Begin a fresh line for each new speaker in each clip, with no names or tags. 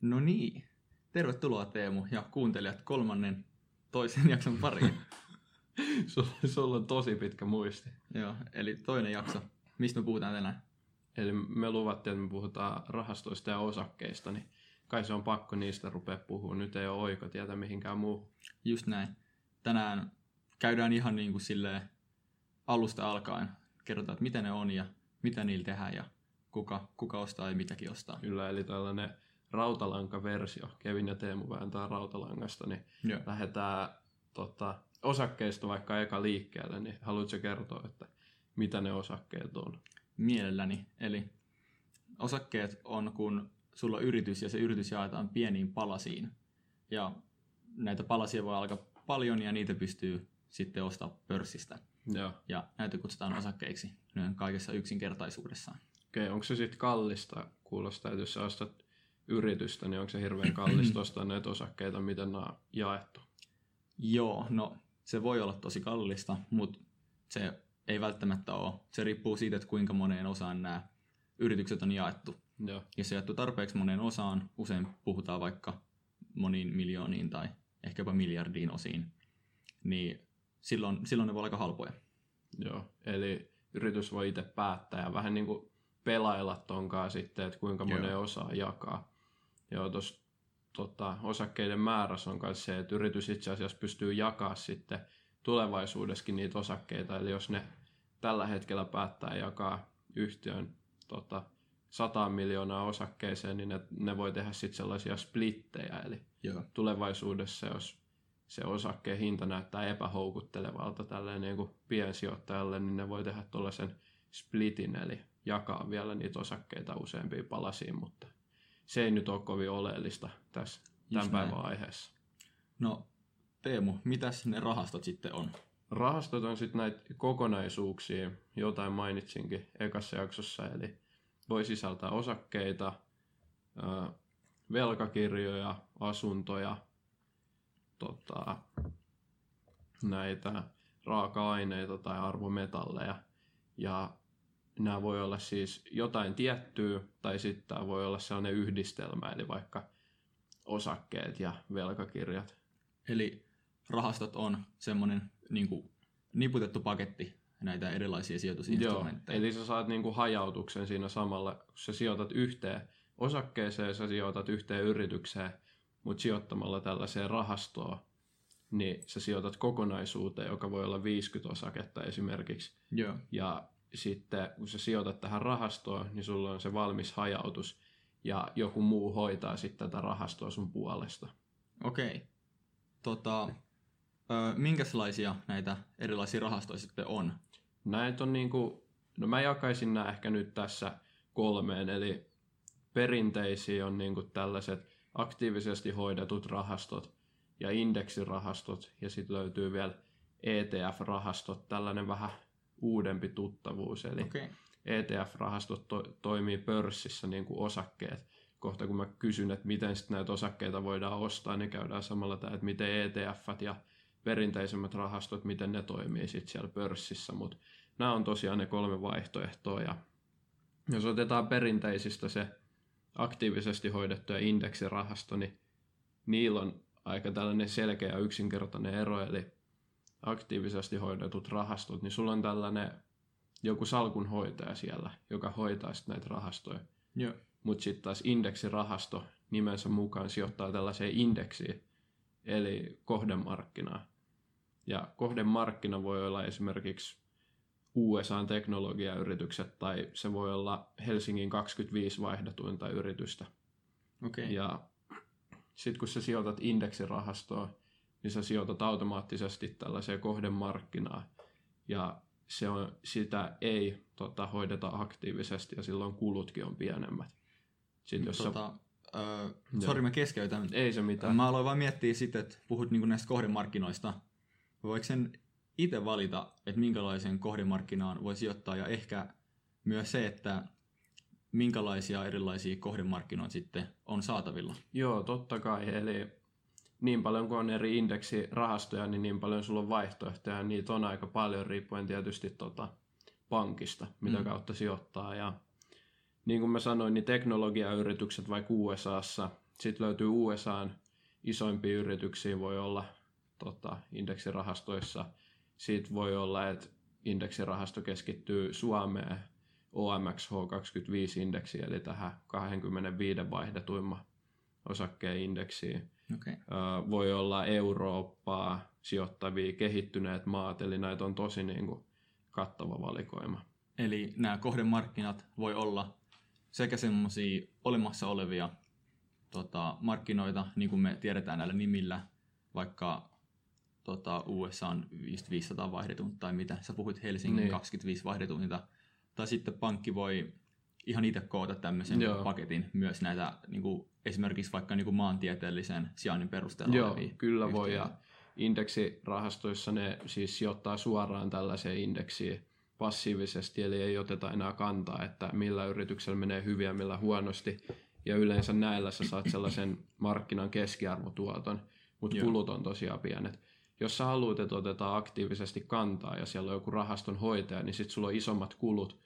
No niin, tervetuloa Teemu ja kuuntelijat kolmannen toisen jakson pariin.
sulla, sulla on tosi pitkä muisti.
Joo, eli toinen jakso. Mistä me puhutaan tänään?
Eli me luvattiin, että me puhutaan rahastoista ja osakkeista, niin kai se on pakko niistä rupea puhua. Nyt ei ole oikotietä mihinkään muu.
Just näin. Tänään käydään ihan niin kuin silleen alusta alkaen. Kerrotaan, että mitä ne on ja mitä niillä tehdään ja kuka, kuka ostaa ja mitäkin ostaa.
Kyllä, eli tällainen rautalankaversio. Kevin ja Teemu vääntää rautalangasta, niin
Joo.
lähdetään tota, osakkeista vaikka eka liikkeelle, niin haluatko kertoa, että mitä ne osakkeet on?
Mielelläni. Eli osakkeet on, kun sulla on yritys ja se yritys jaetaan pieniin palasiin. Ja näitä palasia voi alkaa paljon ja niitä pystyy sitten ostaa pörssistä.
Joo.
Ja näitä kutsutaan osakkeiksi kaikessa yksinkertaisuudessaan.
Okei, onko se sitten kallista? Kuulostaa, että jos sä ostat yritystä, niin onko se hirveän kallista ostaa näitä osakkeita, miten nämä on jaettu?
Joo, no se voi olla tosi kallista, mutta se ei välttämättä ole. Se riippuu siitä, että kuinka moneen osaan nämä yritykset on jaettu.
Joo.
Jos se jaettu tarpeeksi moneen osaan, usein puhutaan vaikka moniin miljooniin tai ehkä jopa miljardiin osiin, niin silloin, silloin ne voi olla aika halpoja.
Joo, eli yritys voi itse päättää ja vähän niin kuin pelailla tonkaan sitten, että kuinka
Joo.
monen osaa jakaa. Joo, tuossa tota, osakkeiden määrässä on myös se, että yritys itse asiassa pystyy jakaa sitten tulevaisuudessakin niitä osakkeita. Eli jos ne tällä hetkellä päättää jakaa yhtiön tota, 100 miljoonaa osakkeeseen, niin ne, ne voi tehdä sitten sellaisia splittejä. Eli
Joo.
tulevaisuudessa, jos se osakkeen hinta näyttää epähoukuttelevalta tälleen niin kuin piensijoittajalle, niin ne voi tehdä tuollaisen splitin, eli jakaa vielä niitä osakkeita useampiin palasiin, mutta se ei nyt ole kovin oleellista tässä tämän
näin.
päivän aiheessa.
No Teemu, mitäs ne rahastot sitten on?
Rahastot on sitten näitä kokonaisuuksia, jotain mainitsinkin ekassa jaksossa, eli voi sisältää osakkeita, velkakirjoja, asuntoja, tota, näitä raaka-aineita tai arvometalleja. Ja nämä voi olla siis jotain tiettyä, tai sitten tämä voi olla sellainen yhdistelmä, eli vaikka osakkeet ja velkakirjat.
Eli rahastot on semmoinen niin kuin, niputettu paketti näitä erilaisia
Joo,
sijoitusinstrumentteja.
eli sä saat niinku hajautuksen siinä samalla, kun sä sijoitat yhteen osakkeeseen, sä sijoitat yhteen yritykseen, mutta sijoittamalla tällaiseen rahastoon, niin sä sijoitat kokonaisuuteen, joka voi olla 50 osaketta esimerkiksi.
Joo.
Ja sitten kun sä sijoitat tähän rahastoon, niin sulla on se valmis hajautus, ja joku muu hoitaa sitten tätä rahastoa sun puolesta.
Okei. Tota, ö, minkälaisia näitä erilaisia rahastoja sitten on?
Näitä on niinku, no mä jakaisin nämä ehkä nyt tässä kolmeen, eli perinteisiä on niinku tällaiset aktiivisesti hoidetut rahastot ja indeksirahastot, ja sitten löytyy vielä ETF-rahastot, tällainen vähän uudempi tuttavuus, eli
Okei.
ETF-rahastot to- toimii pörssissä niin kuin osakkeet. Kohta kun mä kysyn, että miten sit näitä osakkeita voidaan ostaa, niin käydään samalla tämä, että miten ETF ja perinteisemmät rahastot, miten ne toimii sit siellä pörssissä. Mutta nämä on tosiaan ne kolme vaihtoehtoa. Ja jos otetaan perinteisistä se aktiivisesti hoidettu ja indeksirahasto, niin niillä on aika tällainen selkeä ja yksinkertainen ero, eli aktiivisesti hoidetut rahastot, niin sulla on tällainen joku salkunhoitaja siellä, joka hoitaa sitten näitä rahastoja.
Joo.
Mutta sitten taas indeksirahasto nimensä mukaan sijoittaa tällaiseen indeksiin, eli kohdemarkkinaan. Ja kohdemarkkina voi olla esimerkiksi USAn teknologiayritykset tai se voi olla Helsingin 25 vaihdetuinta yritystä.
Okei.
Ja sitten kun sä sijoitat indeksirahastoon, niin sä sijoitat automaattisesti tällaiseen kohdemarkkinaan. Ja se on, sitä ei tota, hoideta aktiivisesti ja silloin kulutkin on pienemmät. Sitten jos tota,
Tota, ö, sori, mä keskeytän.
sä, ei se mitään.
Mä aloin vaan miettiä sitten, että puhut niinku näistä kohdemarkkinoista. Voiko sen itse valita, että minkälaisen kohdemarkkinaan voi sijoittaa ja ehkä myös se, että minkälaisia erilaisia kohdemarkkinoita sitten on saatavilla.
Joo, totta kai. Eli niin paljon kuin on eri indeksirahastoja, niin niin paljon sulla on vaihtoehtoja. Niitä on aika paljon riippuen tietysti tota pankista, mitä
Mm.
kautta sijoittaa. Ja niin kuin mä sanoin, niin teknologiayritykset vaikka USAssa Sitten löytyy USAn isoimpia yrityksiä, voi olla tota, indeksirahastoissa. Sitten voi olla, että indeksirahasto keskittyy Suomeen OMX H25-indeksiin, eli tähän 25 vaihdetuimman osakkeen indeksiin.
Okay.
Voi olla Eurooppaa sijoittavia kehittyneet maat, eli näitä on tosi niin kuin, kattava valikoima.
Eli nämä kohdemarkkinat voi olla sekä semmoisia olemassa olevia tota, markkinoita, niin kuin me tiedetään näillä nimillä, vaikka tota, USA on 500 vaihdetunta tai mitä, sä puhuit Helsingin niin. 25 vaihdetunta, tai sitten pankki voi ihan itse koota tämmöisen Joo. paketin myös näitä niin kuin, esimerkiksi vaikka niin kuin maantieteellisen sijainnin perusteella
Joo, kyllä yhteyden. voi ja indeksirahastoissa ne siis sijoittaa suoraan tällaiseen indeksiin passiivisesti, eli ei oteta enää kantaa, että millä yrityksellä menee hyvin ja millä huonosti. Ja yleensä näillä sä saat sellaisen markkinan keskiarvotuoton, mutta kulut on tosiaan pienet. Jos sä haluat, että otetaan aktiivisesti kantaa ja siellä on joku rahaston hoitaja, niin sitten sulla on isommat kulut,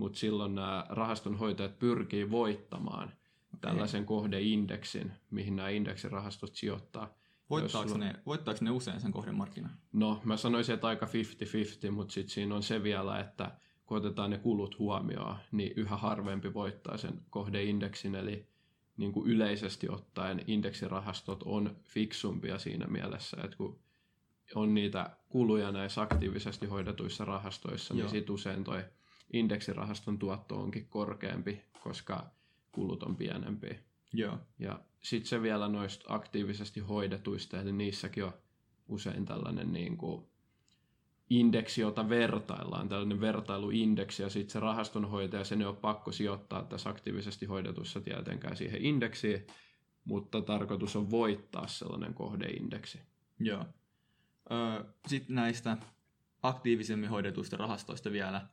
mutta silloin nämä rahaston hoitajat pyrkii voittamaan okay. tällaisen kohdeindeksin, mihin nämä indeksirahastot sijoittaa.
Voittaako, sulla... ne, voittaako ne usein sen kohdemarkkinan?
No, mä sanoisin, että aika 50-50, mutta sitten siinä on se vielä, että kun otetaan ne kulut huomioon, niin yhä harvempi voittaa sen kohdeindeksin, eli niin kuin yleisesti ottaen indeksirahastot on fiksumpia siinä mielessä, että kun on niitä kuluja näissä aktiivisesti hoidetuissa rahastoissa, niin Joo. niin sitten usein toi indeksirahaston tuotto onkin korkeampi, koska kulut on pienempi.
Joo.
Ja sitten se vielä noista aktiivisesti hoidetuista, eli niissäkin on usein tällainen niin kuin indeksi, jota vertaillaan, tällainen vertailuindeksi, ja sitten se rahastonhoitaja, sen ei ole pakko sijoittaa tässä aktiivisesti hoidetussa tietenkään siihen indeksiin, mutta tarkoitus on voittaa sellainen kohdeindeksi.
Joo. Öö, sitten näistä aktiivisemmin hoidetuista rahastoista vielä.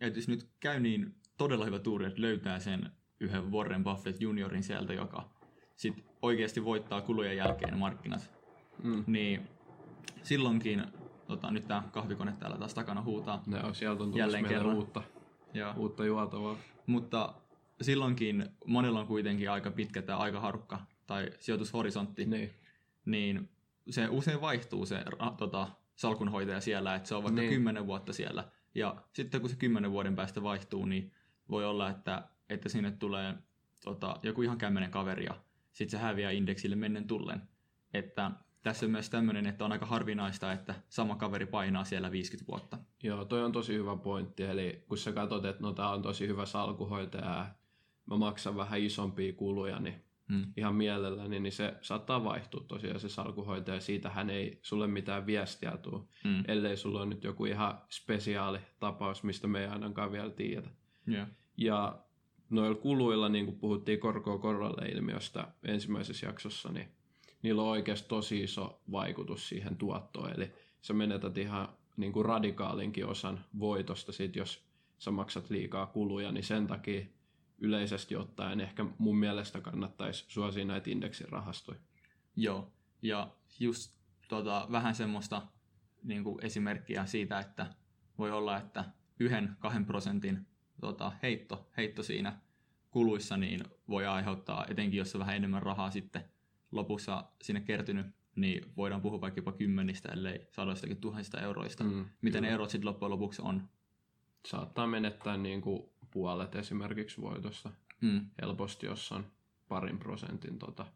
Että jos nyt käy niin todella hyvä tuuri, että löytää sen yhden Warren Buffett juniorin sieltä, joka sit oikeasti voittaa kulujen jälkeen markkinat, mm. niin silloinkin, tota, nyt tämä kahvikone täällä taas takana huutaa.
Ne on, sieltä on jälleen kerran. uutta, ja. uutta juotavaa.
Mutta silloinkin monella on kuitenkin aika pitkä tämä aikaharukka tai sijoitushorisontti, niin, niin se usein vaihtuu se tota, salkunhoitaja siellä, että se on vaikka niin. kymmenen vuotta siellä. Ja sitten kun se kymmenen vuoden päästä vaihtuu, niin voi olla, että, että sinne tulee tota, joku ihan kämmenen kaveri ja sitten se häviää indeksille mennen tullen. Että tässä on myös tämmöinen, että on aika harvinaista, että sama kaveri painaa siellä 50 vuotta.
Joo, toi on tosi hyvä pointti. Eli kun sä katsot, että no tää on tosi hyvä salkuhoitaja, mä maksan vähän isompia kuluja, niin hmm. ihan mielelläni, niin se saattaa vaihtua tosiaan se salkuhoitaja. Siitähän ei sulle mitään viestiä tule, hmm. ellei sulla ole nyt joku ihan spesiaali tapaus, mistä me ei ainakaan vielä tiedä.
Yeah.
Ja noilla kuluilla, niin kuin puhuttiin korkoa korolle ilmiöstä ensimmäisessä jaksossa, niin niillä on oikeasti tosi iso vaikutus siihen tuottoon. Eli sä menetät ihan niin kuin radikaalinkin osan voitosta sit, jos sä maksat liikaa kuluja, niin sen takia yleisesti ottaen ehkä mun mielestä kannattaisi suosia näitä indeksirahastoja.
Joo, ja just tota, vähän semmoista niin kuin esimerkkiä siitä, että voi olla, että yhden, kahden prosentin tota, heitto, heitto siinä kuluissa niin voi aiheuttaa, etenkin jos on vähän enemmän rahaa sitten lopussa sinne kertynyt, niin voidaan puhua vaikka jopa kymmenistä, ellei sadoistakin tuhansista euroista. Mm, Miten ne erot sitten loppujen lopuksi on?
Saattaa menettää niin kuin puolet esimerkiksi voitosta mm. helposti, jos on parin prosentin tota,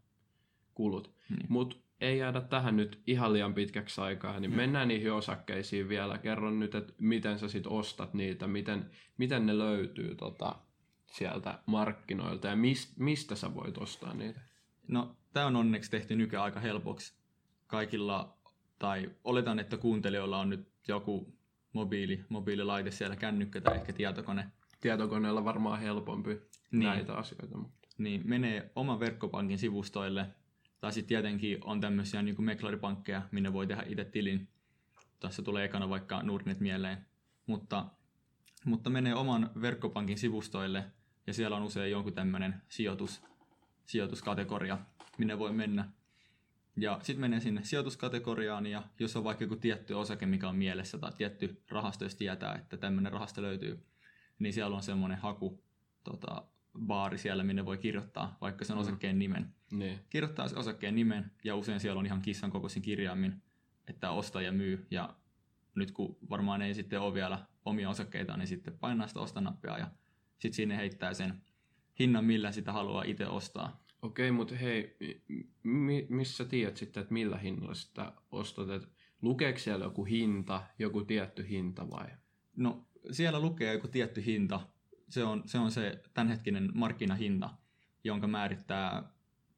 kulut. Niin. Mutta ei jäädä tähän nyt ihan liian pitkäksi aikaa, niin mm. mennään niihin osakkeisiin vielä. Kerron nyt, että miten sä sit ostat niitä, miten, miten ne löytyy tota, sieltä markkinoilta ja mist, mistä sä voit ostaa niitä?
No, tämä on onneksi tehty nykyään aika helpoksi kaikilla, tai oletan, että kuuntelijoilla on nyt joku mobiili, mobiililaite siellä, kännykkä tai ehkä tietokone.
Tietokoneella varmaan helpompi niin. näitä asioita. Mutta.
Niin, menee oman verkkopankin sivustoille, tai sitten tietenkin on tämmöisiä niin meklaripankkeja, minne voi tehdä itse tilin. Tässä tulee ekana vaikka Nordnet mieleen. Mutta, mutta menee oman verkkopankin sivustoille, ja siellä on usein jonkun tämmöinen sijoitus, sijoituskategoria, minne voi mennä. Ja sitten menee sinne sijoituskategoriaan, ja jos on vaikka joku tietty osake, mikä on mielessä, tai tietty rahasto, jos tietää, että tämmöinen rahasto löytyy, niin siellä on semmoinen haku tota, baari siellä, minne voi kirjoittaa vaikka sen mm. osakkeen nimen.
Niin.
Kirjoittaa se osakkeen nimen ja usein siellä on ihan kissan kokoisin kirjaimin, että osta ja myy. Ja nyt kun varmaan ei sitten ole vielä omia osakkeita, niin sitten painaa sitä osta-nappia ja sitten sinne heittää sen hinnan, millä sitä haluaa itse ostaa.
Okei, mutta hei, mi- missä tiedät sitten, että millä hinnalla sitä ostat? Lukeeko siellä joku hinta, joku tietty hinta vai?
No siellä lukee joku tietty hinta. Se on se, on se tämänhetkinen markkinahinta, jonka määrittää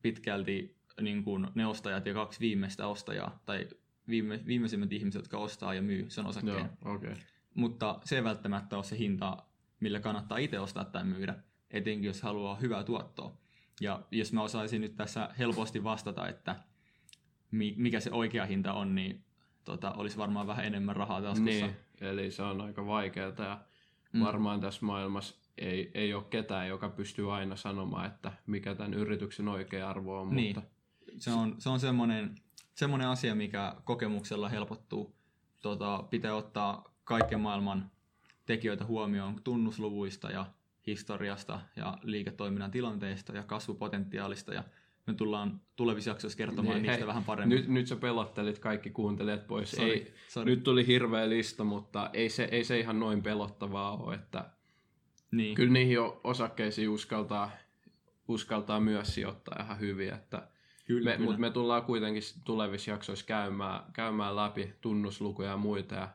pitkälti niin kuin ne ostajat ja kaksi viimeistä ostajaa, tai viime, viimeisimmät ihmiset, jotka ostaa ja myy sen osakkeen.
Joo. Okay.
Mutta se ei välttämättä ole se hinta, millä kannattaa itse ostaa tai myydä, etenkin jos haluaa hyvää tuottoa. Ja jos mä osaisin nyt tässä helposti vastata, että mikä se oikea hinta on, niin tota, olisi varmaan vähän enemmän rahaa taskussa.
Niin, eli se on aika vaikeaa ja mm. varmaan tässä maailmassa ei, ei ole ketään, joka pystyy aina sanomaan, että mikä tämän yrityksen oikea arvo on.
Niin. Mutta... Se on, se on semmoinen, semmoinen asia, mikä kokemuksella helpottuu. Tota, pitää ottaa kaiken maailman tekijöitä huomioon tunnusluvuista ja historiasta ja liiketoiminnan tilanteista ja kasvupotentiaalista ja me tullaan tulevissa jaksoissa kertomaan niin, niistä hei, vähän paremmin.
Nyt, nyt sä pelottelit kaikki kuuntelijat pois. Sorry, ei, sorry. Nyt tuli hirveä lista, mutta ei se, ei se ihan noin pelottavaa ole. Että niin. Kyllä niihin osakkeisiin uskaltaa, uskaltaa myös sijoittaa ihan hyvin. Että kyllä, me, kyllä. Mutta me tullaan kuitenkin tulevissa jaksoissa käymään, käymään läpi tunnuslukuja ja muita ja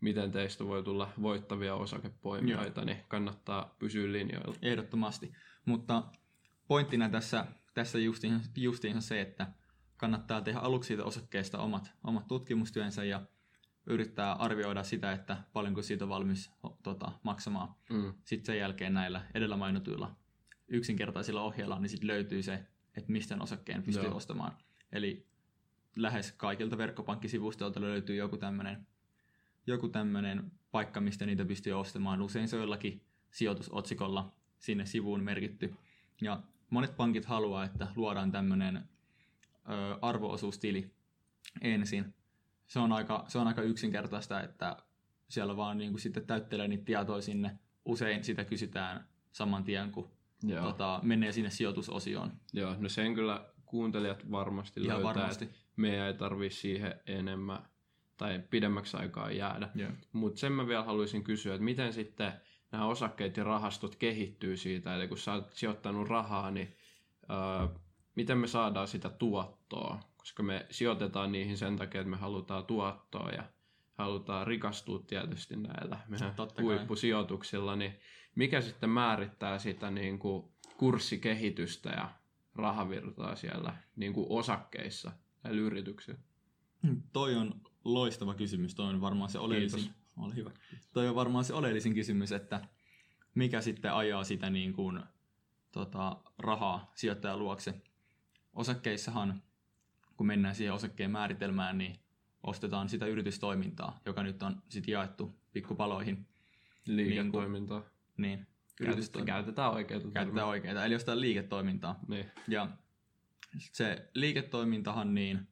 miten teistä voi tulla voittavia osakepoimijoita, Joo. niin kannattaa pysyä linjoilla.
Ehdottomasti. Mutta pointtina tässä, tässä justiin, justiinsa se, että kannattaa tehdä aluksi siitä osakkeesta omat, omat tutkimustyönsä ja yrittää arvioida sitä, että paljonko siitä on valmis tota, maksamaan. Mm. Sitten sen jälkeen näillä edellä mainituilla yksinkertaisilla ohjeilla niin sitten löytyy se, että mistä osakkeen pystyy Joo. ostamaan. Eli lähes kaikilta verkkopankkisivustoilta löytyy joku tämmöinen joku tämmöinen paikka, mistä niitä pystyy ostamaan. Usein se on jollakin sijoitusotsikolla sinne sivuun merkitty. Ja monet pankit haluaa, että luodaan tämmöinen arvoosuustili ensin. Se on aika, se on aika yksinkertaista, että siellä vaan niin kuin sitten täyttelee niitä tietoja sinne. Usein sitä kysytään saman tien, kun Joo. Tota, menee sinne sijoitusosioon.
Joo, no sen kyllä kuuntelijat varmasti Ihan löytää, varmasti. meidän ei tarvitse siihen enemmän tai pidemmäksi aikaa jäädä. Yeah. Mutta sen mä vielä haluaisin kysyä, että miten sitten nämä osakkeet ja rahastot kehittyy siitä, eli kun sä oot sijoittanut rahaa, niin öö, miten me saadaan sitä tuottoa, koska me sijoitetaan niihin sen takia, että me halutaan tuottoa ja halutaan rikastua tietysti näillä meidän Totta huippusijoituksilla, niin mikä sitten määrittää sitä niin kuin kurssikehitystä ja rahavirtaa siellä niin kuin osakkeissa näillä yrityksillä?
Hmm, toi on loistava kysymys. Toi on varmaan se oleellisin, ole hyvä. Toi on varmaan se oleellisin kysymys, että mikä sitten ajaa sitä niin kuin, tota, rahaa sijoittajan luokse. Osakkeissahan, kun mennään siihen osakkeen määritelmään, niin ostetaan sitä yritystoimintaa, joka nyt on sitten jaettu pikkupaloihin.
Liiketoimintaa.
Niin. niin
yritystoimintaa. Käytetään oikeita.
Käytetään oikeita, eli ostetaan liiketoimintaa.
Niin.
Ja se liiketoimintahan niin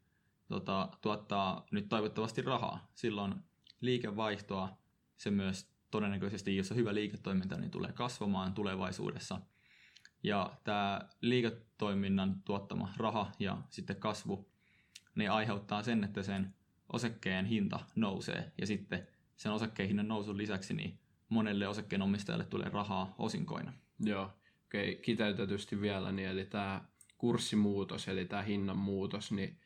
tota, tuottaa nyt toivottavasti rahaa. Silloin liikevaihtoa se myös todennäköisesti, jos on hyvä liiketoiminta, niin tulee kasvamaan tulevaisuudessa. Ja tämä liiketoiminnan tuottama raha ja sitten kasvu, niin aiheuttaa sen, että sen osakkeen hinta nousee. Ja sitten sen osakkeen hinnan nousun lisäksi niin monelle osakkeenomistajalle tulee rahaa osinkoina.
Joo, okei, okay. kiteytetysti vielä, niin eli tämä kurssimuutos, eli tämä hinnan muutos, niin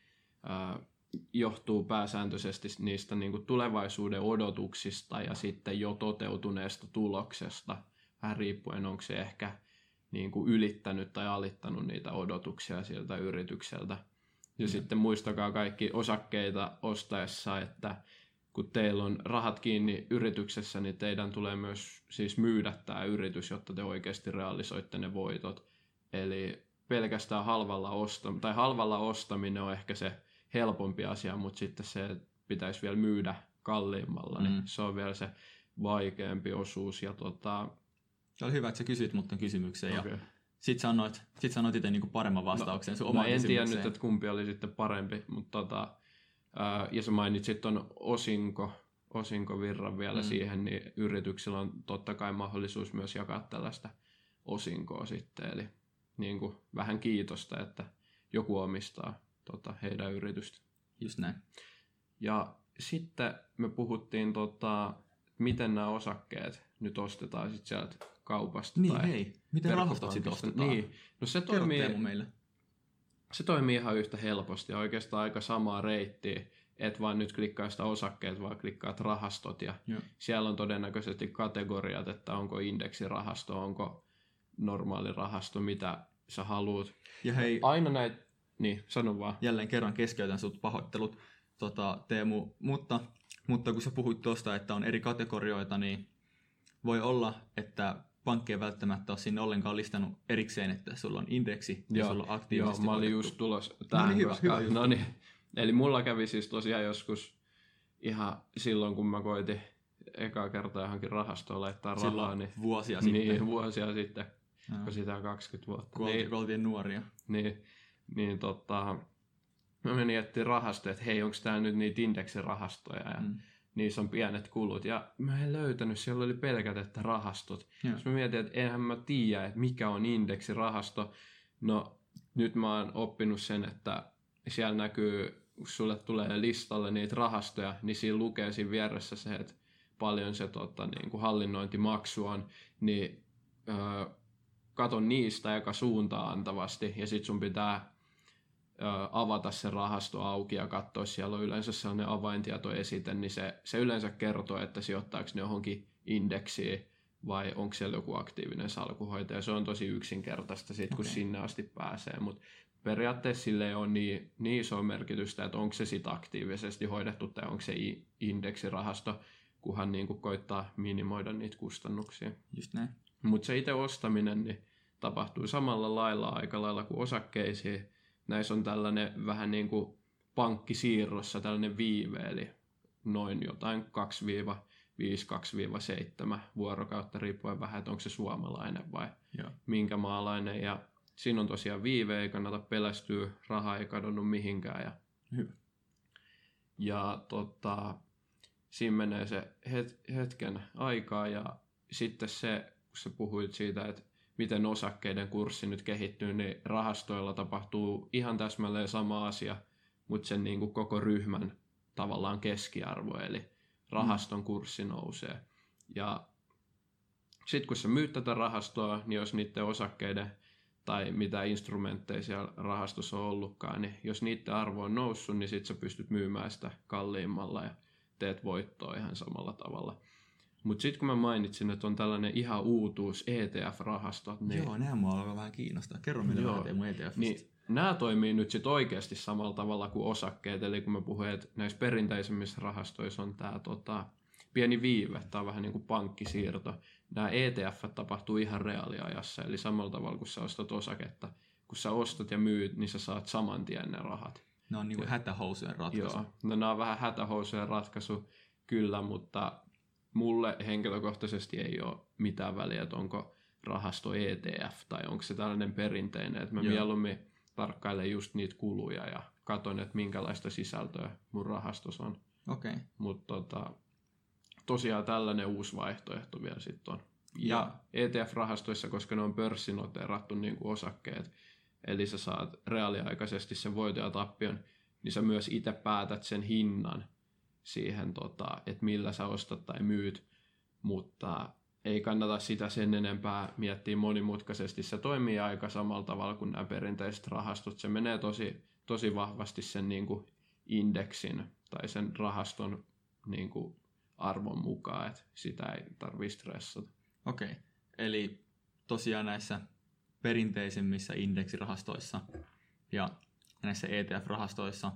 johtuu pääsääntöisesti niistä niin kuin tulevaisuuden odotuksista ja sitten jo toteutuneesta tuloksesta. Vähän riippuen, onko se ehkä niin kuin ylittänyt tai alittanut niitä odotuksia sieltä yritykseltä. Ja mm. sitten muistakaa kaikki osakkeita ostaessa, että kun teillä on rahat kiinni yrityksessä, niin teidän tulee myös siis myydä tämä yritys, jotta te oikeasti realisoitte ne voitot. Eli pelkästään halvalla, ostam- tai halvalla ostaminen on ehkä se helpompi asia, mutta sitten se pitäisi vielä myydä kalliimmalla, niin mm. niin se on vielä se vaikeampi osuus. Ja tota...
Se oli hyvä, että sä kysyit mut kysymyksen okay. ja sit sanoit, sit sanoit itse niinku paremman vastauksen no, sun omaan
no en tiedä nyt, että kumpi oli sitten parempi, mutta tota, ää, ja sä mainitsit ton osinko, osinkovirran vielä mm. siihen, niin yrityksillä on totta kai mahdollisuus myös jakaa tällaista osinkoa sitten, eli niin kuin vähän kiitosta, että joku omistaa tota, heidän yritystä.
Just näin.
Ja sitten me puhuttiin, tota, miten nämä osakkeet nyt ostetaan sit sieltä kaupasta.
Niin,
tai
hei. Miten rahastot sitten ostetaan?
Niin, no se toimii,
meille.
se toimii ihan yhtä helposti ja oikeastaan aika samaa reittiä, et vaan nyt klikkaa sitä osakkeet, vaan klikkaat rahastot ja
Joo.
siellä on todennäköisesti kategoriat, että onko indeksirahasto, onko normaali rahasto, mitä sä haluat.
Ja hei,
Aina näitä, niin sano vaan.
jälleen kerran keskeytän sut pahoittelut, tota, Teemu, mutta, mutta kun sä puhuit tuosta, että on eri kategorioita, niin voi olla, että pankki ei välttämättä ole sinne ollenkaan listannut erikseen, että sulla on indeksi ja
Joo,
sulla on
Joo,
aktiivisesti
mä olin
otettu.
just tulos tähän,
niin, hyvä,
koska,
hyvä juttu.
no niin, eli mulla kävi siis tosiaan joskus ihan silloin, kun mä koitin ekaa kertaa johonkin rahastoon laittaa rahaa,
Silloin
niin,
vuosia
niin
sitten,
vuosia sitten,
Joo.
kun sitä on 20 vuotta.
kun
Niin,
oltiin nuoria.
niin, niin tota, mä menin etsiä rahastoja, että hei, onko tää nyt niitä indeksirahastoja, ja
Mm.
niissä on pienet kulut, ja mä en löytänyt, siellä oli pelkät, että rahastot. Sitten mä mietin, että enhän mä tiedä, että mikä on indeksirahasto. No, nyt mä oon oppinut sen, että siellä näkyy, kun sulle tulee listalle niitä rahastoja, niin siinä lukee siinä vieressä se, että paljon se tota, niin kuin hallinnointimaksu on, niin öö, kato niistä eka suuntaan antavasti, ja sit sun pitää avata se rahasto auki ja katsoa, siellä on yleensä sellainen avaintietoesite, niin se, se yleensä kertoo, että sijoittaako ne johonkin indeksiin vai onko siellä joku aktiivinen salkuhoitaja. Se on tosi yksinkertaista sit, kun
Okei.
sinne asti pääsee, mutta periaatteessa sille ei ole niin, niin iso merkitystä, että onko se sit aktiivisesti hoidettu tai onko se indeksirahasto, kunhan niin kuin koittaa minimoida niitä kustannuksia.
Just näin.
Mutta se itse ostaminen niin tapahtuu samalla lailla aika lailla kuin osakkeisiin. Näissä on tällainen vähän niin kuin pankkisiirrossa tällainen viive, eli noin jotain 2-5-2-7 vuorokautta, riippuen vähän, että onko se suomalainen vai
Joo.
minkä maalainen. Ja siinä on tosiaan viive, ei kannata pelästyä, raha ei kadonnut mihinkään. Ja,
Hyvä.
ja tota, siinä menee se het, hetken aikaa ja sitten se, kun sä puhuit siitä, että miten osakkeiden kurssi nyt kehittyy, niin rahastoilla tapahtuu ihan täsmälleen sama asia, mutta sen niin kuin koko ryhmän tavallaan keskiarvo, eli rahaston kurssi nousee. Ja sitten kun sä myyt tätä rahastoa, niin jos niiden osakkeiden tai mitä instrumentteja siellä rahastossa on ollutkaan, niin jos niiden arvo on noussut, niin sitten sä pystyt myymään sitä kalliimmalla ja teet voittoa ihan samalla tavalla. Mutta sitten kun mä mainitsin, että on tällainen ihan uutuus ETF-rahastot, niin,
Joo, nämä mua alkaa vähän kiinnostaa. Kerro meille
Joo.
vähän Teemu ETFistä.
niin nämä toimii nyt sitten oikeasti samalla tavalla kuin osakkeet. Eli kun mä puhun, että näissä perinteisemmissä rahastoissa on tämä tota, pieni viive, tämä vähän niin kuin pankkisiirto. Nämä ETF tapahtuu ihan reaaliajassa, eli samalla tavalla kun sä ostat osaketta. Kun sä ostat ja myyt, niin sä saat saman tien ne rahat.
Ne on niinku hätähousujen ratkaisu.
Joo, no nämä on vähän hätähousujen ratkaisu, kyllä, mutta mulle henkilökohtaisesti ei ole mitään väliä, että onko rahasto ETF tai onko se tällainen perinteinen, että mä
Joo.
mieluummin tarkkailen just niitä kuluja ja katon, että minkälaista sisältöä mun rahastossa on.
Okay.
Mutta tota, tosiaan tällainen uusi vaihtoehto vielä sitten on.
Ja-
Ja ETF-rahastoissa, koska ne on pörssinoteerattu niin kuin osakkeet, eli sä saat reaaliaikaisesti sen voiton ja tappion, niin sä myös itse päätät sen hinnan siihen, tota, että millä sä ostat tai myyt, mutta ei kannata sitä sen enempää miettiä monimutkaisesti. Se toimii aika samalla tavalla kuin nämä perinteiset rahastot. Se menee tosi, tosi vahvasti sen niin kuin indeksin tai sen rahaston niin kuin arvon mukaan, että sitä ei tarvitse stressata.
Okei. Okay. Eli tosiaan näissä perinteisemmissä indeksirahastoissa ja näissä ETF-rahastoissa,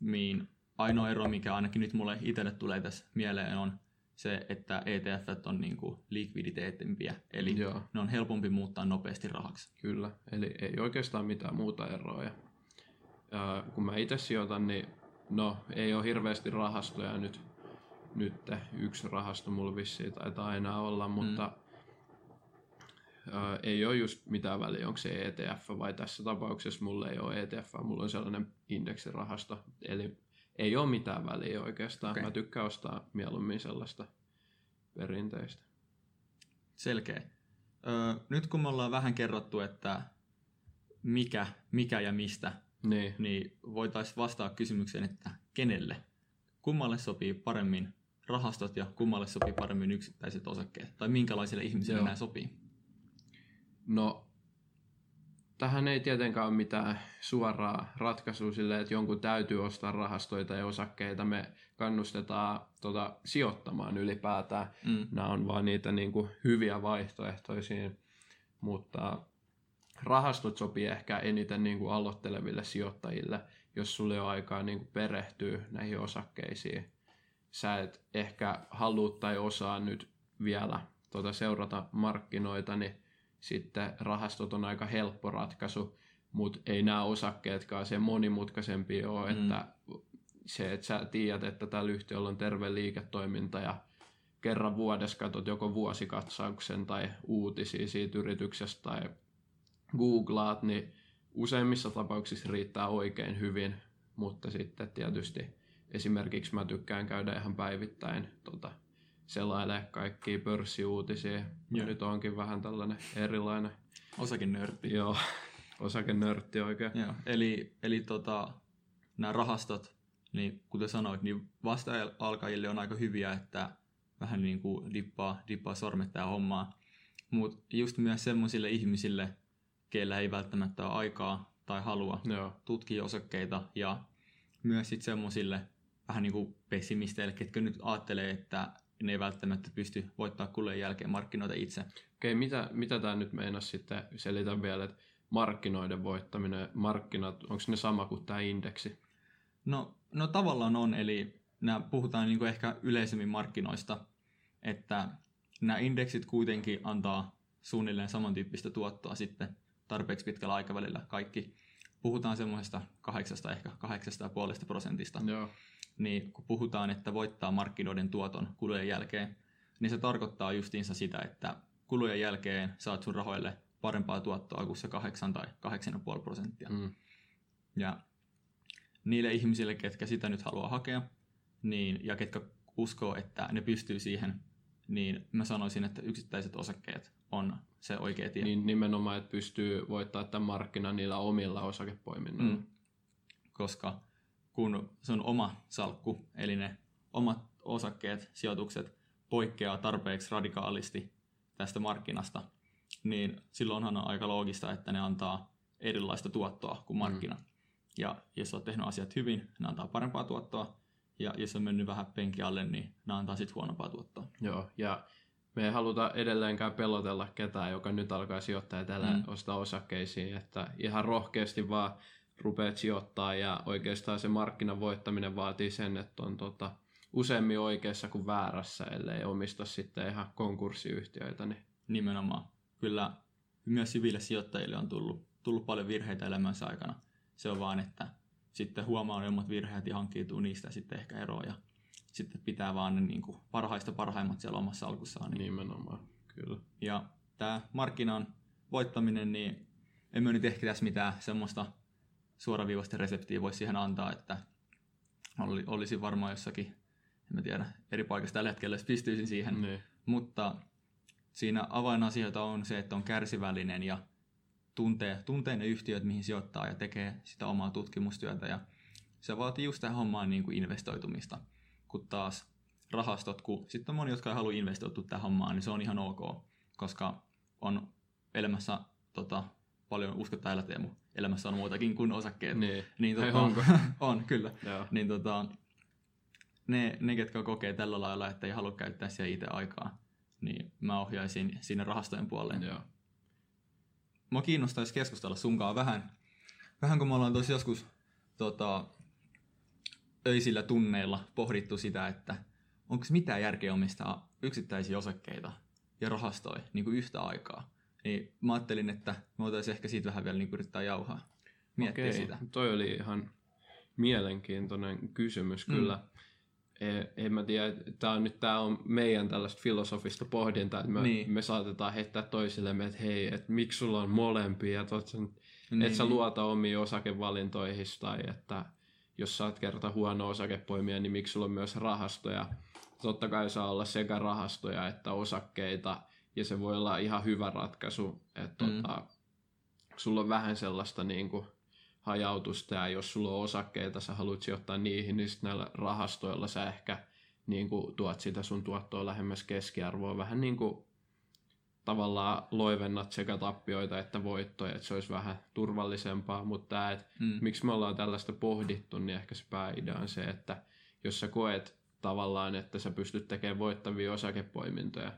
niin ainoa ero, mikä ainakin nyt mulle itselle tulee tässä mieleen, on se, että ETF on niinku likviditeettimpiä, eli
Joo.
ne on helpompi muuttaa nopeasti rahaksi.
Kyllä, eli ei oikeastaan mitään muuta eroa. Ja, ää, kun mä itse sijoitan, niin no ei ole hirveästi rahastoja nyt. Nyt yksi rahasto mulla vissiin taitaa aina olla, mutta ää, ei ole just mitään väliä, onko se ETF vai tässä tapauksessa mulla ei ole ETF, mulla on sellainen indeksirahasto. Eli ei ole mitään väliä oikeastaan.
Okei.
Mä tykkään ostaa mieluummin sellaista perinteistä.
Selkeä. Öö, nyt kun me ollaan vähän kerrottu, että mikä, mikä ja mistä,
Niin.
niin voitaisiin vastaa kysymykseen, että kenelle? Kummalle sopii paremmin rahastot ja kummalle sopii paremmin yksittäiset osakkeet? Tai minkälaisille ihmisille
Joo.
nämä sopii?
No, tähän ei tietenkään ole mitään suoraa ratkaisua sille, että jonkun täytyy ostaa rahastoita ja osakkeita. Me kannustetaan tota, sijoittamaan ylipäätään.
Mm.
Nämä on vaan niitä niin kuin, hyviä vaihtoehtoisia, mutta rahastot sopii ehkä eniten niin kuin, aloitteleville sijoittajille, jos sulle on aikaa niin kuin, perehtyä näihin osakkeisiin. Sä et ehkä halua tai osaa nyt vielä tota, seurata markkinoita, niin sitten rahastot on aika helppo ratkaisu, mutta ei nämä osakkeetkaan sen monimutkaisempia ole,
mm.
että se, että sä tiedät, että tällä yhtiöllä on terve liiketoiminta ja kerran vuodessa katsot joko vuosikatsauksen tai uutisia siitä yrityksestä tai googlaat, niin useimmissa tapauksissa riittää oikein hyvin, mutta sitten tietysti esimerkiksi mä tykkään käydä ihan päivittäin tota, selailee kaikkia pörssiuutisia. Ja nyt onkin vähän tällainen erilainen,
Osakenörtti.
joo, osakenörtti oikein.
Joo, eli, eli tota, nämä rahastot, niin kuten sanoit, niin vasta-alkajille on aika hyviä, että vähän niin kuin dippaa, dippaa sormet tähän hommaan. Mutta just myös semmoisille ihmisille, keillä ei välttämättä ole aikaa tai halua
Joo,
tutkia osakkeita ja myös sitten semmoisille vähän niin kuin pessimisteille, ketkä nyt ajattelee, että ne ei välttämättä pysty voittaa kulujen jälkeen markkinoita itse.
okei, mitä, mitä tämä nyt meinasi sitten, selitän vielä, että markkinoiden voittaminen, markkinat, onko ne sama kuin tämä indeksi?
No, no tavallaan on, eli nämä puhutaan niin ehkä yleisemmin markkinoista, että nämä indeksit kuitenkin antaa suunnilleen samantyyppistä tuottoa sitten tarpeeksi pitkällä aikavälillä kaikki. Puhutaan semmoisesta kahdeksasta, ehkä kahdeksasta ja puolesta prosentista.
Joo,
Niin kun puhutaan, että voittaa markkinoiden tuoton kulujen jälkeen, niin se tarkoittaa justiinsa sitä, että kulujen jälkeen saat sun rahoille parempaa tuottoa kuin se 8 tai 8,5 prosenttia.
mm.
Ja niille ihmisille, ketkä sitä nyt haluaa hakea, niin, ja ketkä uskoo, että ne pystyy siihen, niin mä sanoisin, että yksittäiset osakkeet on se oikea tie.
niin nimenomaan, että pystyy voittamaan tämän markkinan niillä omilla osakepoiminnoilla.
Mm. Koska kun se on oma salkku, eli ne omat osakkeet, sijoitukset poikkeaa tarpeeksi radikaalisti tästä markkinasta, niin silloinhan on aika loogista, että ne antaa erilaista tuottoa kuin markkina. Mm. Ja jos olet tehnyt asiat hyvin, ne antaa parempaa tuottoa, ja jos on mennyt vähän penki alle, niin ne antaa sitten huonompaa tuottoa.
Joo, ja me ei haluta edelleenkään pelotella ketään, joka nyt alkaa sijoittaa ja tällä
Mm.
mm. ostaa osakkeisiin, että ihan rohkeasti vaan rupeat sijoittaa ja oikeastaan se markkinan voittaminen vaatii sen, että on tota, useammin oikeassa kuin väärässä, ellei omista sitten ihan konkurssiyhtiöitä. Niin,
Nimenomaan. Kyllä myös hyville sijoittajille on tullut, tullut paljon virheitä elämänsä aikana. Se on vaan, että sitten huomaa ne omat virheet ja hankkiutuu niistä sitten ehkä eroon ja sitten pitää vaan ne niin kuin parhaista parhaimmat siellä omassa salkussaan. Niin.
nimenomaan, kyllä.
Ja tämä markkinan voittaminen, niin emme nyt ehkä tässä mitään semmoista suoraviivaista reseptiä voi siihen antaa, että oli, olisi varmaan jossakin, en mä tiedä, eri paikassa tällä hetkellä, jos pystyisin siihen.
Niin.
Mutta siinä avainasioita on se, että on kärsivällinen ja tuntee, tuntee ne yhtiöt, mihin sijoittaa ja tekee sitä omaa tutkimustyötä. Ja se vaatii just tähän hommaan niin kuin investoitumista. Kun taas rahastot, kun sitten on moni, jotka ei halua investoitua tähän hommaan, niin se on ihan ok, koska on elämässä tota, paljon uskottaa älä Teemu. Elämässä on muutakin kuin osakkeet.
Niin.
Niin, tota,
onko?
on, kyllä
Joo.
niin tota, ne, ne, ketkä kokee tällä lailla, että ei halua käyttää siihen itse aikaa, niin mä ohjaisin sinne rahastojen puolelle.
Joo.
Mua kiinnostaisi keskustella sunkaan vähän, vähän kun me ollaan tuossa joskus tota, öisillä tunneilla pohdittu sitä, että onko mitään järkeä omistaa yksittäisiä osakkeita ja rahastoja niin kuin yhtä aikaa. Niin mä ajattelin, että me voitaisiin ehkä siitä vähän vielä niin yrittää jauhaa, miettiä
Okei,
sitä.
Toi oli ihan mielenkiintoinen kysymys
Mm.
kyllä. E- en mä tiedä, tämä on nyt tää on meidän tällaista filosofista pohdintaa, että me,
Niin.
me saatetaan heittää toisillemme, että hei, että miksi sulla on molempia, että Niin, et sä
niin.
luota omiin osakevalintoihin tai että jos sä oot kerta huono osakepoimija, niin miksi sulla on myös rahastoja. Totta kai saa olla sekä rahastoja että osakkeita, ja se voi olla ihan hyvä ratkaisu, että
Mm.
tota, sulla on vähän sellaista niin kuin hajautusta ja jos sulla on osakkeita, sä haluat sijoittaa niihin, niin sitten näillä rahastoilla sä ehkä niin kuin tuot sitä sun tuottoa lähemmäs keskiarvoa. Vähän niin kuin tavallaan loivennat sekä tappioita että voittoja, että se olisi vähän turvallisempaa, mutta tämä, että mm. miksi me ollaan tällaista pohdittu, niin ehkä se pääidea on se, että jos sä koet tavallaan, että sä pystyt tekemään voittavia osakepoimintoja,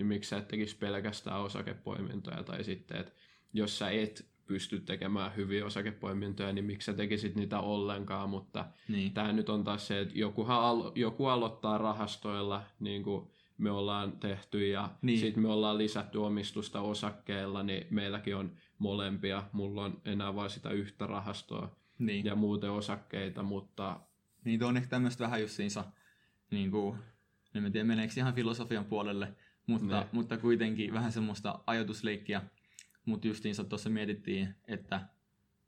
niin miksi sä et tekisi pelkästään osakepoimintoja, tai sitten, että jos sä et pysty tekemään hyviä osakepoimintoja, niin miksi sä tekisit niitä ollenkaan, mutta niin. tämä nyt on taas se, että jokuhan alo- joku aloittaa rahastoilla, niin kuin me ollaan tehty, ja niin. sitten me ollaan lisätty omistusta osakkeilla, niin meilläkin on molempia, mulla on enää vain sitä yhtä rahastoa niin. ja muuten osakkeita, mutta...
Niin on ehkä tämmöistä vähän justiinsa, niin kuin, en tiedä meneekö ihan filosofian puolelle, mutta, mutta kuitenkin vähän semmoista ajatusleikkiä, mutta justiinsa tuossa mietittiin, että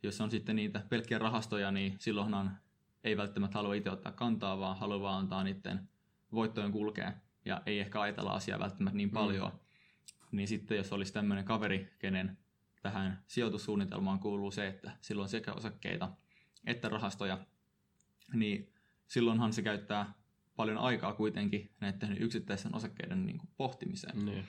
jos on sitten niitä pelkkiä rahastoja, niin silloinhan ei välttämättä halua itse ottaa kantaa, vaan haluaa vaan antaa niiden voittojen kulkea ja ei ehkä ajatella asiaa välttämättä niin mm. paljon. Mm. Niin sitten jos olisi tämmöinen kaveri, kenen tähän sijoitussuunnitelmaan kuuluu se, että silloin sekä osakkeita että rahastoja, niin silloinhan se käyttää paljon aikaa kuitenkin näiden yksittäisten osakkeiden niin kuin pohtimiseen.
Niin.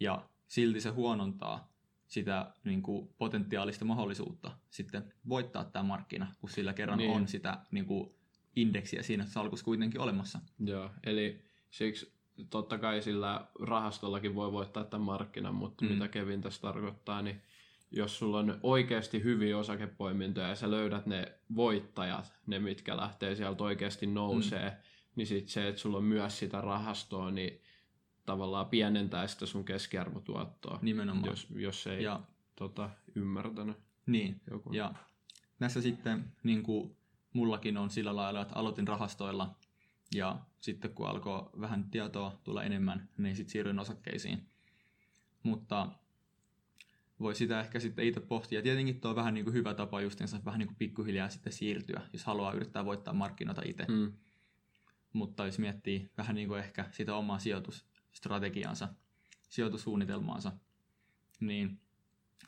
Ja silti se huonontaa sitä niin kuin potentiaalista mahdollisuutta sitten voittaa tämä markkina, kun sillä kerran niin. on sitä niin kuin indeksiä siinä salkussa kuitenkin olemassa.
Joo, eli siksi totta kai sillä rahastollakin voi voittaa tämän markkinan, mutta mm. mitä Kevin tässä tarkoittaa, niin jos sulla on oikeasti hyviä osakepoimintoja ja sä löydät ne voittajat, ne mitkä lähtee sieltä oikeasti nousee, mm. Niin sitten se, että sulla on myös sitä rahastoa, niin tavallaan pienentää sitä sun keskiarvotuottoa.
Nimenomaan.
Jos, jos ei ja, tota, ymmärtänyt.
Niin, joku. ja tässä sitten niin kuin mullakin on sillä lailla, että aloitin rahastoilla ja sitten kun alkoi vähän tietoa tulla enemmän, niin sitten siirryin osakkeisiin. Mutta voi sitä ehkä sitten itse pohtia. Tietenkin tuo on vähän niin kuin hyvä tapa justiinsa vähän niin kuin pikkuhiljaa sitten siirtyä, jos haluaa yrittää voittaa markkinoita itse. Mm. Mutta jos miettii vähän niin kuin ehkä sitä omaa sijoitusstrategiaansa, sijoitussuunnitelmaansa, niin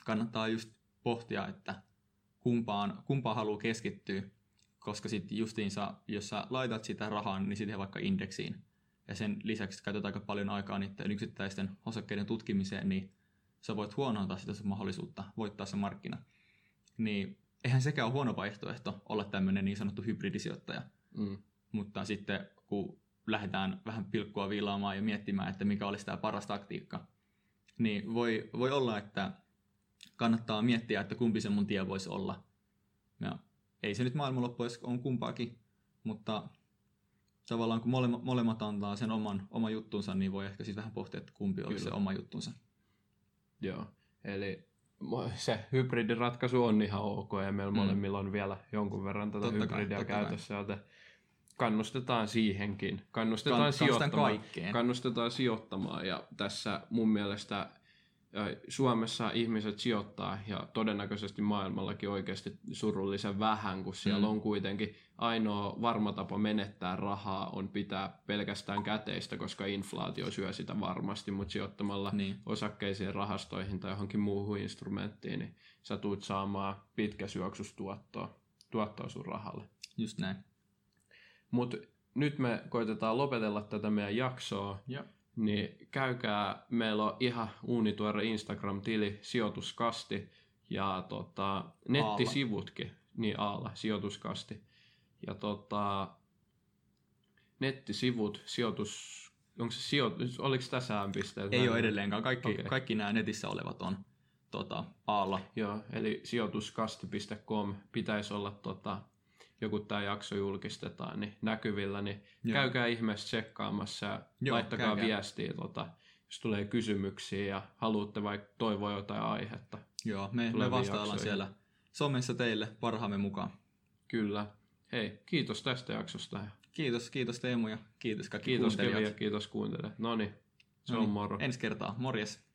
kannattaa just pohtia, että kumpaan, kumpaan haluaa keskittyä koska sitten justiinsa, jos sä laitat sitä rahaa, niin sitten vaikka indeksiin, ja sen lisäksi käytät aika paljon aikaa niiden yksittäisten osakkeiden tutkimiseen, niin sä voit huonontaa sitä mahdollisuutta voittaa se markkina. Niin eihän sekään ole huono vaihtoehto olla tämmöinen niin sanottu hybridisijoittaja. Mm. Mutta sitten kun lähdetään vähän pilkkua viilaamaan ja miettimään, että mikä olisi tämä paras taktiikka, niin voi, voi olla, että kannattaa miettiä, että kumpi se mun tie voisi olla. Ja ei se nyt maailmanloppu on kumpaakin, mutta tavallaan kun molemmat, molemmat antaa sen oman, oman juttunsa, niin voi ehkä sitten vähän pohtia, että kumpi olisi se oma juttunsa.
Joo, eli se hybridiratkaisu on ihan ok ja meillä mm. molemmilla on vielä jonkun verran tätä totta hybridia kai, käytössä, joten kannustetaan siihenkin. Kannustetaan, kan, sijoittamaan, kannustetaan sijoittamaan ja tässä mun mielestä Suomessa ihmiset sijoittaa ja todennäköisesti maailmallakin oikeasti surullisen vähän, kun siellä mm. on kuitenkin ainoa varma tapa menettää rahaa on pitää pelkästään käteistä, koska inflaatio syö sitä varmasti, mutta sijoittamalla niin. osakkeisiin, rahastoihin tai johonkin muuhun instrumenttiin, niin sä tuut saamaan pitkäsyöksystuottoa tuottoa sun rahalle.
Just näin.
Mutta nyt me koitetaan lopetella tätä meidän jaksoa.
Ja
niin käykää, meillä on ihan uunituore Instagram-tili, sijoituskasti ja tota, nettisivutkin, Aala. niin Aala, sijoituskasti. Ja tota, nettisivut, sijoitus, onko se sijoitus, oliko tässä pisteet?
Ei ole edelleenkaan, kaikki, okay. kaikki nämä netissä olevat on tota, Aalla.
Joo, eli sijoituskasti.com pitäisi olla tota, joku tämä jakso julkistetaan, niin näkyvillä, niin Joo. käykää ihmeessä tsekkaamassa ja Joo, laittakaa käykää. viestiä, tota, jos tulee kysymyksiä ja haluatte vaikka toivoa jotain aihetta.
Joo, me, me vastaillaan jaksoihin. siellä somessa teille parhaamme mukaan.
Kyllä. Hei, kiitos tästä jaksosta.
Kiitos, kiitos Teemu ja kiitos kaikki
Kiitos Kevi ja kiitos kuuntelijat. No niin, se Noniin, on moro.
Ensi kertaa, morjes.